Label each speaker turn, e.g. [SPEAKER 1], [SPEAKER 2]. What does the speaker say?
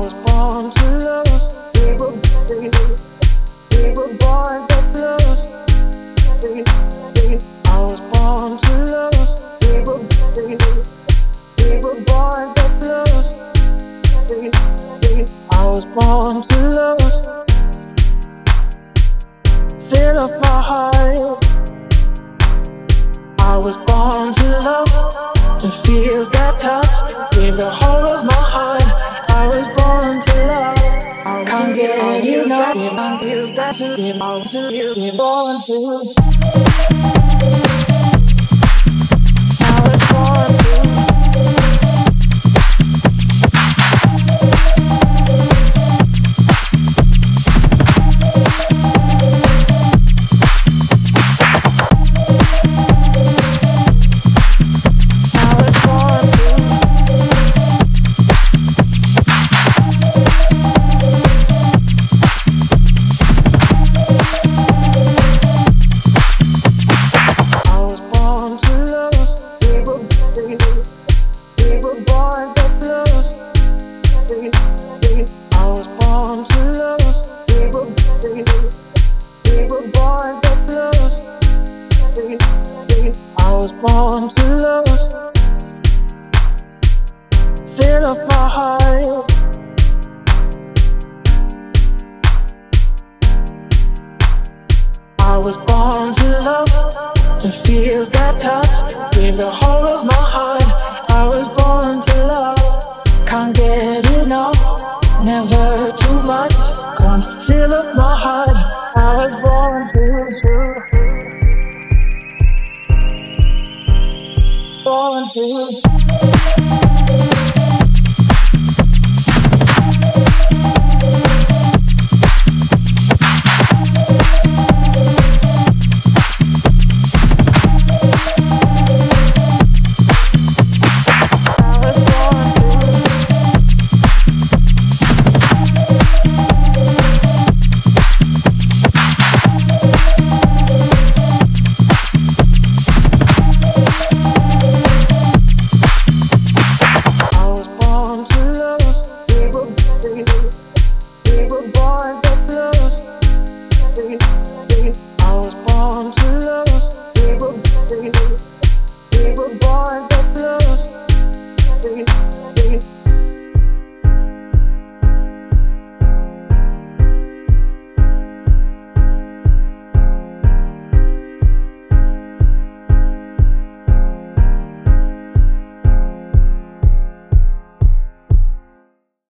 [SPEAKER 1] I was born to love, to feel that touch, give the whole of my Give and give that to give out to you. Give born to. Born to lose. Fill up my heart. I was born to love, to feel that touch, give the whole of my heart. I was born to love, can't get enough, never too much. Can't fill up my heart. I was born to, born to.